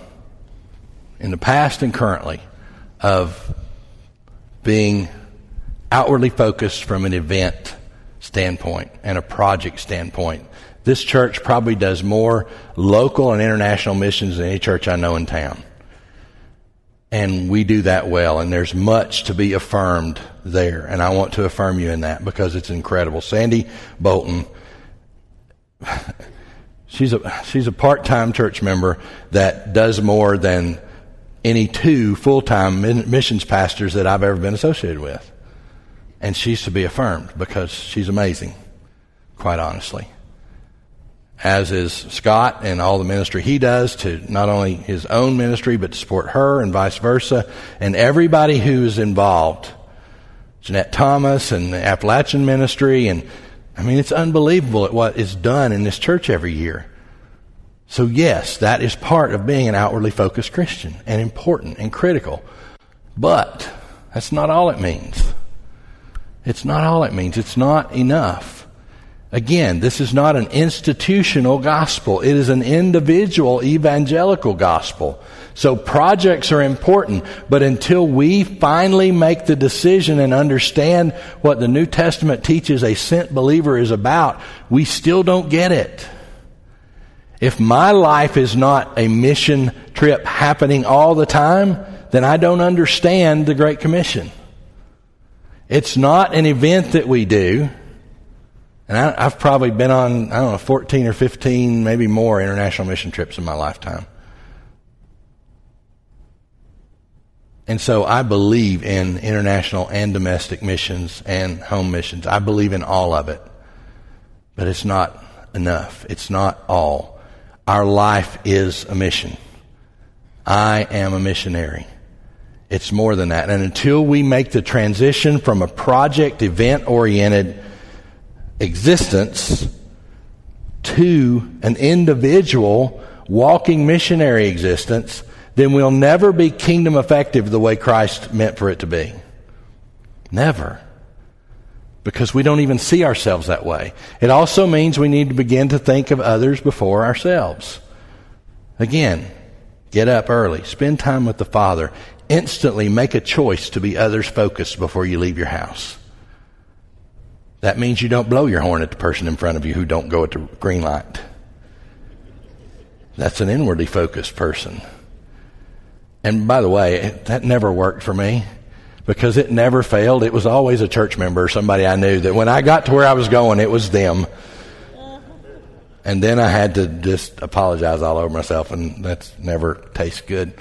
in the past and currently of being outwardly focused from an event standpoint and a project standpoint. This church probably does more local and international missions than any church I know in town. And we do that well, and there's much to be affirmed there. And I want to affirm you in that because it's incredible. Sandy Bolton, she's a, she's a part-time church member that does more than any two full-time missions pastors that I've ever been associated with. And she's to be affirmed because she's amazing, quite honestly as is Scott and all the ministry he does to not only his own ministry, but to support her and vice versa, and everybody who's involved. Jeanette Thomas and the Appalachian ministry, and I mean, it's unbelievable at what is done in this church every year. So, yes, that is part of being an outwardly focused Christian and important and critical. But that's not all it means. It's not all it means. It's not enough. Again, this is not an institutional gospel. It is an individual evangelical gospel. So projects are important, but until we finally make the decision and understand what the New Testament teaches a sent believer is about, we still don't get it. If my life is not a mission trip happening all the time, then I don't understand the Great Commission. It's not an event that we do. And I, have probably been on, I don't know, 14 or 15, maybe more international mission trips in my lifetime. And so I believe in international and domestic missions and home missions. I believe in all of it. But it's not enough. It's not all. Our life is a mission. I am a missionary. It's more than that. And until we make the transition from a project event oriented existence to an individual walking missionary existence, then we'll never be kingdom effective the way Christ meant for it to be. Never. Because we don't even see ourselves that way. It also means we need to begin to think of others before ourselves. Again, get up early, spend time with the Father, instantly make a choice to be others focused before you leave your house. That means you don't blow your horn at the person in front of you who don't go at the green light. That's an inwardly focused person. And by the way, that never worked for me because it never failed. It was always a church member or somebody I knew that when I got to where I was going, it was them. And then I had to just apologize all over myself, and that's never tastes good.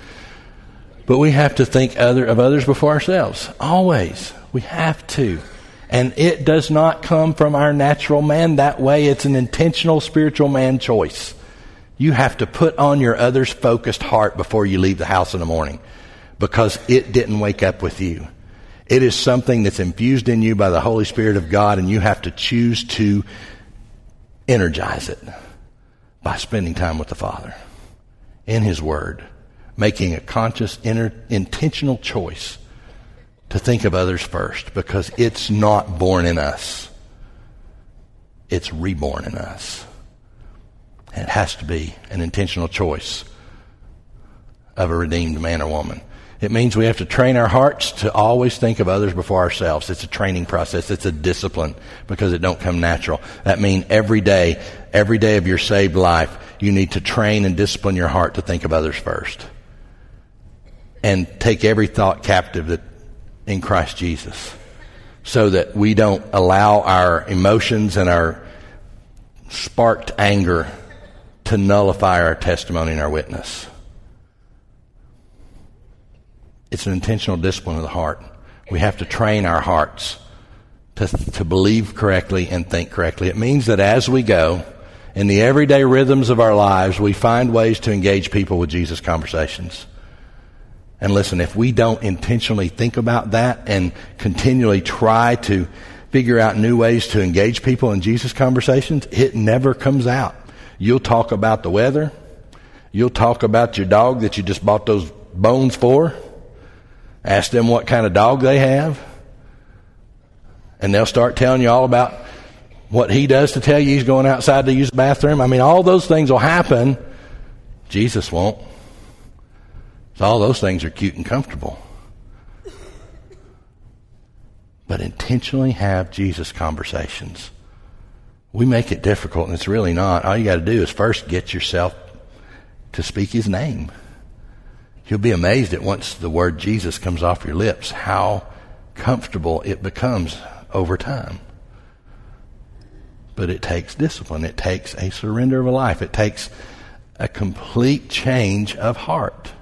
But we have to think other, of others before ourselves. Always. We have to. And it does not come from our natural man that way. It's an intentional spiritual man choice. You have to put on your others focused heart before you leave the house in the morning because it didn't wake up with you. It is something that's infused in you by the Holy Spirit of God, and you have to choose to energize it by spending time with the Father in His Word, making a conscious, inner, intentional choice to think of others first because it's not born in us. It's reborn in us. And it has to be an intentional choice of a redeemed man or woman. It means we have to train our hearts to always think of others before ourselves. It's a training process. It's a discipline because it don't come natural. That means every day, every day of your saved life, you need to train and discipline your heart to think of others first. And take every thought captive that in Christ Jesus so that we don't allow our emotions and our sparked anger to nullify our testimony and our witness. It's an intentional discipline of the heart. We have to train our hearts to, to believe correctly and think correctly. It means that as we go, in the everyday rhythms of our lives, we find ways to engage people with Jesus conversations. And listen, if we don't intentionally think about that and continually try to figure out new ways to engage people in Jesus conversations, it never comes out. You'll talk about the weather. You'll talk about your dog that you just bought those bones for. Ask them what kind of dog they have. And they'll start telling you all about what he does to tell you he's going outside to use the bathroom. I mean, all those things will happen. Jesus won't. So all those things are cute and comfortable. But intentionally have Jesus conversations. We make it difficult, and it's really not. All you got to do is first get yourself to speak his name. You'll be amazed at once the word Jesus comes off your lips, how comfortable it becomes over time. But it takes discipline. It takes a surrender of a life. It takes a complete change of heart.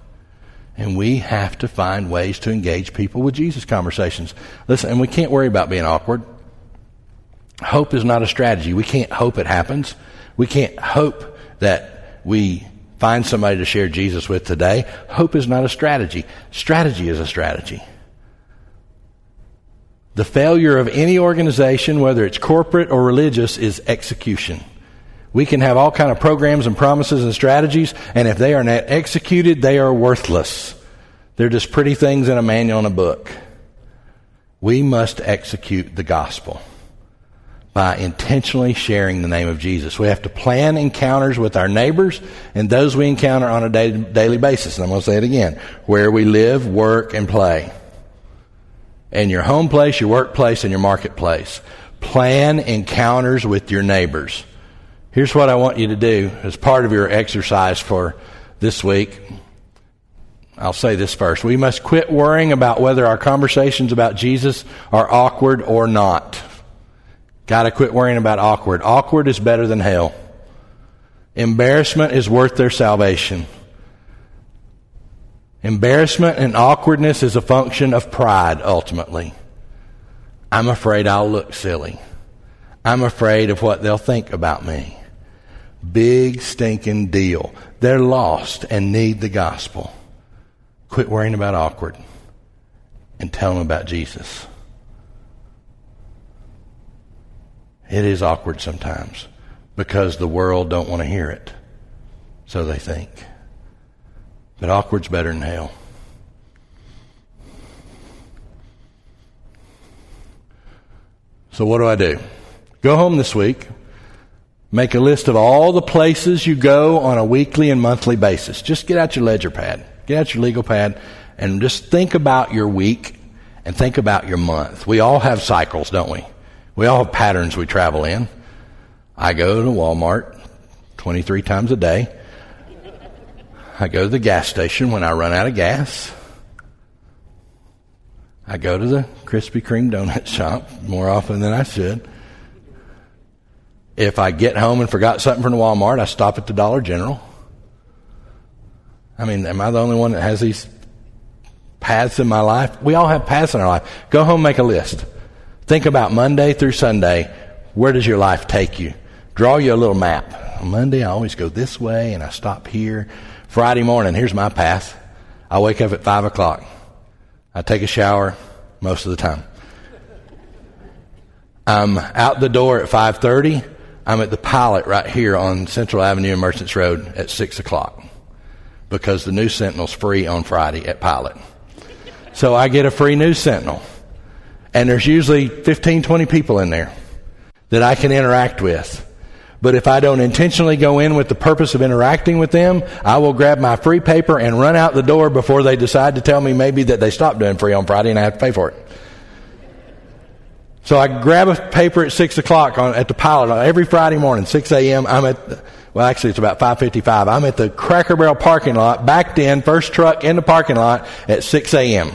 And we have to find ways to engage people with Jesus conversations. Listen, and we can't worry about being awkward. Hope is not a strategy. We can't hope it happens. We can't hope that we find somebody to share Jesus with today. Hope is not a strategy. Strategy is a strategy. The failure of any organization, whether it's corporate or religious, is execution. We can have all kind of programs and promises and strategies, and if they are not executed, they are worthless. They're just pretty things in a manual and a book. We must execute the gospel by intentionally sharing the name of Jesus. We have to plan encounters with our neighbors and those we encounter on a daily basis. And I'm going to say it again where we live, work, and play. In your home place, your workplace, and your marketplace. Plan encounters with your neighbors. Here's what I want you to do as part of your exercise for this week. I'll say this first. We must quit worrying about whether our conversations about Jesus are awkward or not. Got to quit worrying about awkward. Awkward is better than hell. Embarrassment is worth their salvation. Embarrassment and awkwardness is a function of pride, ultimately. I'm afraid I'll look silly. I'm afraid of what they'll think about me. Big stinking deal. They're lost and need the gospel. Quit worrying about awkward and tell them about Jesus. It is awkward sometimes because the world don't want to hear it. So they think. But awkward's better than hell. So what do I do? Go home this week. Make a list of all the places you go on a weekly and monthly basis. Just get out your ledger pad, get out your legal pad, and just think about your week and think about your month. We all have cycles, don't we? We all have patterns we travel in. I go to Walmart 23 times a day. I go to the gas station when I run out of gas. I go to the Krispy Kreme donut shop more often than I should. If I get home and forgot something from the Walmart, I stop at the Dollar General. I mean, am I the only one that has these paths in my life? We all have paths in our life. Go home, make a list. Think about Monday through Sunday. Where does your life take you? Draw you a little map. On Monday, I always go this way and I stop here. Friday morning, here's my path. I wake up at 5 o'clock. I take a shower most of the time. I'm out the door at 5.30. I'm at the pilot right here on Central Avenue and Merchants Road at 6 o'clock because the News Sentinel's free on Friday at Pilot. So I get a free News Sentinel. And there's usually 15, 20 people in there that I can interact with. But if I don't intentionally go in with the purpose of interacting with them, I will grab my free paper and run out the door before they decide to tell me maybe that they stopped doing free on Friday and I have to pay for it. So I grab a paper at six o'clock on, at the pilot every Friday morning, 6 a.m. I'm at, well, actually it's about 5.55. I'm at the Cracker Barrel parking lot, backed in, first truck in the parking lot at 6 a.m.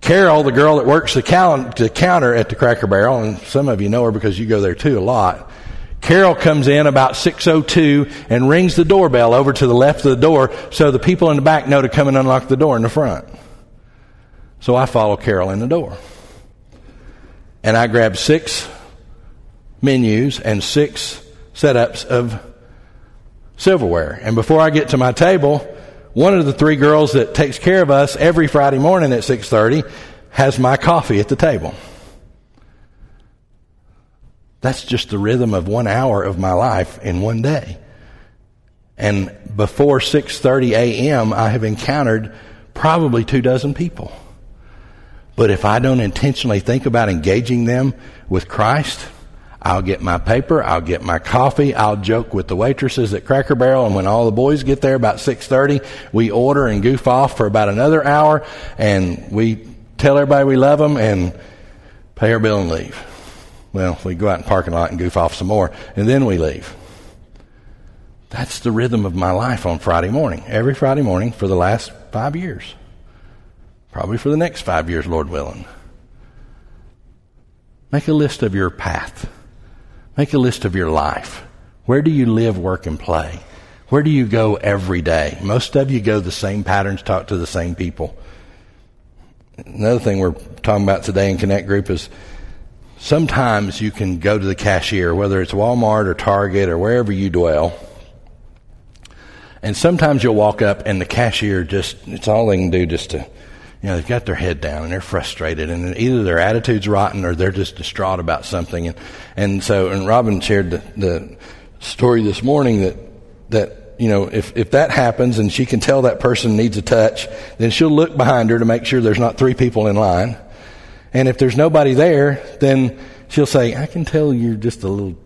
Carol, the girl that works the, cal- the counter at the Cracker Barrel, and some of you know her because you go there too a lot, Carol comes in about 6.02 and rings the doorbell over to the left of the door so the people in the back know to come and unlock the door in the front. So I follow Carol in the door. And I grab six menus and six setups of silverware. And before I get to my table, one of the three girls that takes care of us every Friday morning at 6:30 has my coffee at the table. That's just the rhythm of one hour of my life in one day. And before 6:30 a.m., I have encountered probably two dozen people. But if I don't intentionally think about engaging them with Christ, I'll get my paper, I'll get my coffee, I'll joke with the waitresses at Cracker Barrel, and when all the boys get there about 6:30, we order and goof off for about another hour, and we tell everybody we love them and pay our bill and leave. Well, we go out in the parking lot and goof off some more, and then we leave. That's the rhythm of my life on Friday morning. Every Friday morning for the last five years. Probably for the next five years, Lord willing. Make a list of your path. Make a list of your life. Where do you live, work, and play? Where do you go every day? Most of you go the same patterns, talk to the same people. Another thing we're talking about today in Connect Group is Sometimes you can go to the cashier, whether it's Walmart or Target or wherever you dwell, and sometimes you'll walk up and the cashier just, it's all they can do just to, you know, they've got their head down and they're frustrated and either their attitude's rotten or they're just distraught about something. And, and so, and Robin shared the, the story this morning that, that, you know, if, if that happens and she can tell that person needs a touch, then she'll look behind her to make sure there's not three people in line. And if there's nobody there, then she'll say, I can tell you're just a little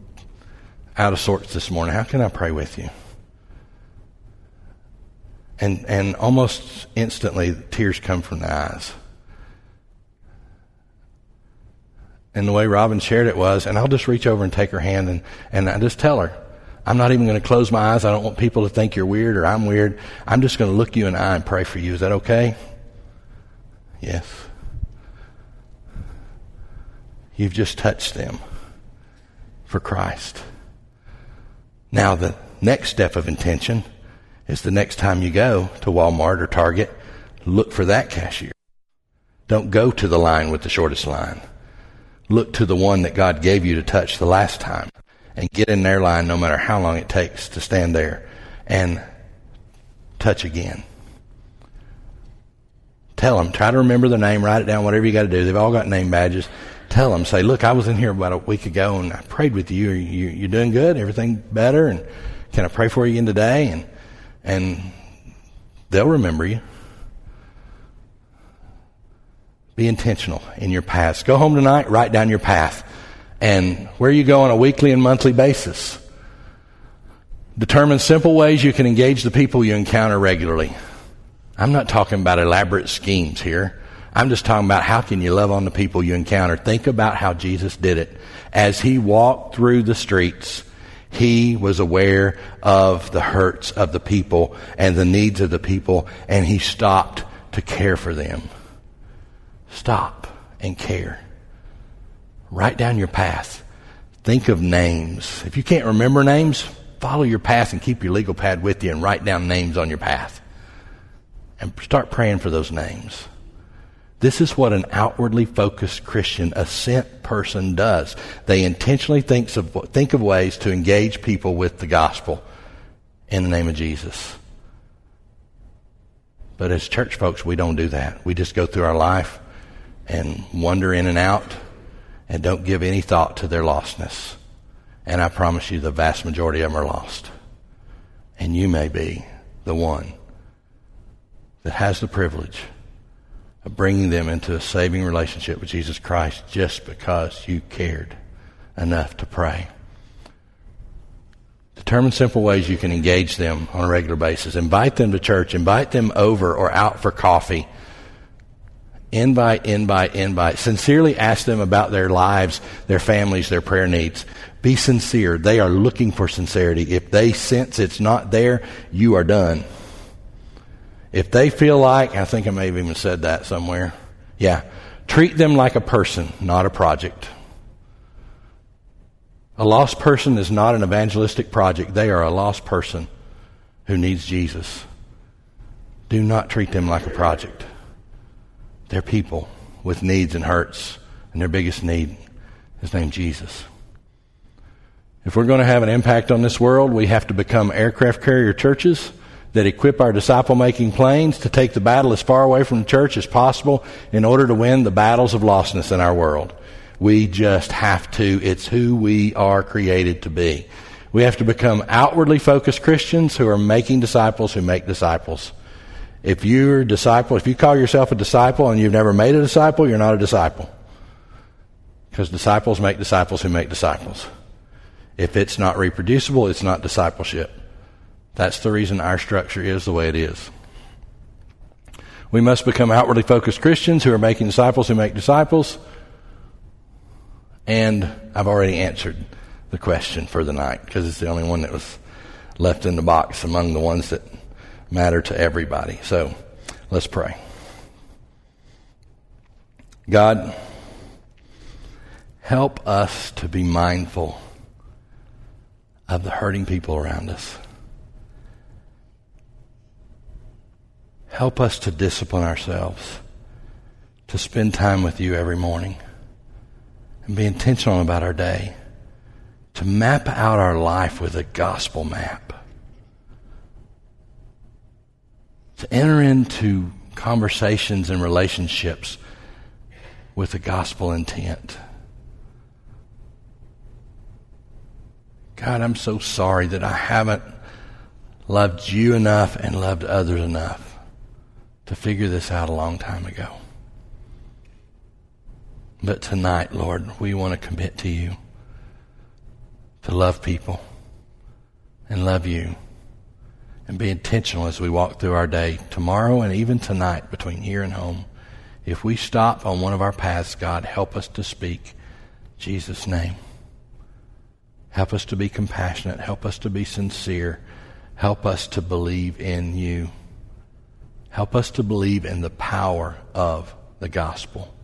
out of sorts this morning. How can I pray with you? And, and almost instantly, tears come from the eyes. And the way Robin shared it was, and I'll just reach over and take her hand and, and I just tell her, I'm not even going to close my eyes. I don't want people to think you're weird or I'm weird. I'm just going to look you in the eye and pray for you. Is that okay? Yes. You've just touched them for Christ. Now, the next step of intention is the next time you go to Walmart or Target, look for that cashier. Don't go to the line with the shortest line. Look to the one that God gave you to touch the last time and get in their line no matter how long it takes to stand there and touch again. Tell them, try to remember their name, write it down, whatever you got to do. They've all got name badges tell them, say, look, I was in here about a week ago and I prayed with you. You, you doing good? Everything better? And can I pray for you again today? And, and they'll remember you. Be intentional in your paths. Go home tonight, write down your path and where you go on a weekly and monthly basis. Determine simple ways you can engage the people you encounter regularly. I'm not talking about elaborate schemes here. I'm just talking about how can you love on the people you encounter. Think about how Jesus did it. As he walked through the streets, he was aware of the hurts of the people and the needs of the people, and he stopped to care for them. Stop and care. Write down your path. Think of names. If you can't remember names, follow your path and keep your legal pad with you and write down names on your path. And start praying for those names. This is what an outwardly focused Christian, a sent person does. They intentionally thinks of, think of ways to engage people with the gospel in the name of Jesus. But as church folks, we don't do that. We just go through our life and wander in and out and don't give any thought to their lostness. And I promise you, the vast majority of them are lost. And you may be the one that has the privilege of bringing them into a saving relationship with Jesus Christ just because you cared enough to pray. Determine simple ways you can engage them on a regular basis. Invite them to church. Invite them over or out for coffee. Invite, invite, invite. Sincerely ask them about their lives, their families, their prayer needs. Be sincere. They are looking for sincerity. If they sense it's not there, you are done. If they feel like, I think I may have even said that somewhere. Yeah. Treat them like a person, not a project. A lost person is not an evangelistic project. They are a lost person who needs Jesus. Do not treat them like a project. They're people with needs and hurts, and their biggest need is named Jesus. If we're going to have an impact on this world, we have to become aircraft carrier churches that equip our disciple making planes to take the battle as far away from the church as possible in order to win the battles of lostness in our world. We just have to. It's who we are created to be. We have to become outwardly focused Christians who are making disciples who make disciples. If you're a disciple, if you call yourself a disciple and you've never made a disciple, you're not a disciple. Because disciples make disciples who make disciples. If it's not reproducible, it's not discipleship. That's the reason our structure is the way it is. We must become outwardly focused Christians who are making disciples who make disciples. And I've already answered the question for the night because it's the only one that was left in the box among the ones that matter to everybody. So let's pray. God, help us to be mindful of the hurting people around us. Help us to discipline ourselves, to spend time with you every morning, and be intentional about our day, to map out our life with a gospel map, to enter into conversations and relationships with a gospel intent. God, I'm so sorry that I haven't loved you enough and loved others enough to figure this out a long time ago. But tonight, Lord, we want to commit to you to love people and love you and be intentional as we walk through our day tomorrow and even tonight between here and home. If we stop on one of our paths, God, help us to speak Jesus' name. Help us to be compassionate. Help us to be sincere. Help us to believe in you. Help us to believe in the power of the gospel.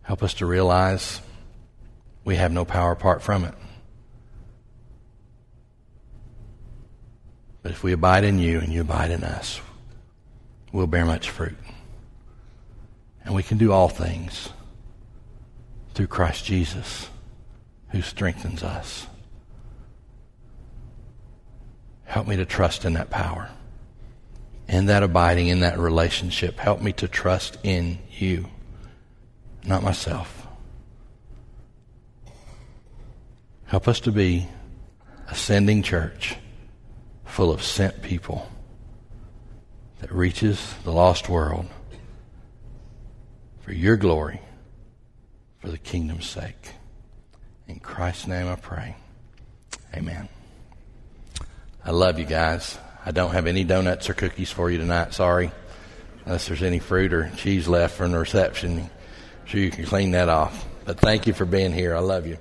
Help us to realize we have no power apart from it. But if we abide in you and you abide in us, we'll bear much fruit. And we can do all things through Christ Jesus, who strengthens us. Help me to trust in that power, in that abiding, in that relationship. Help me to trust in you, not myself. Help us to be a sending church full of sent people that reaches the lost world for your glory, for the kingdom's sake. In Christ's name I pray. Amen. I love you guys. I don't have any donuts or cookies for you tonight. Sorry. Unless there's any fruit or cheese left from the reception. I'm sure you can clean that off. But thank you for being here. I love you.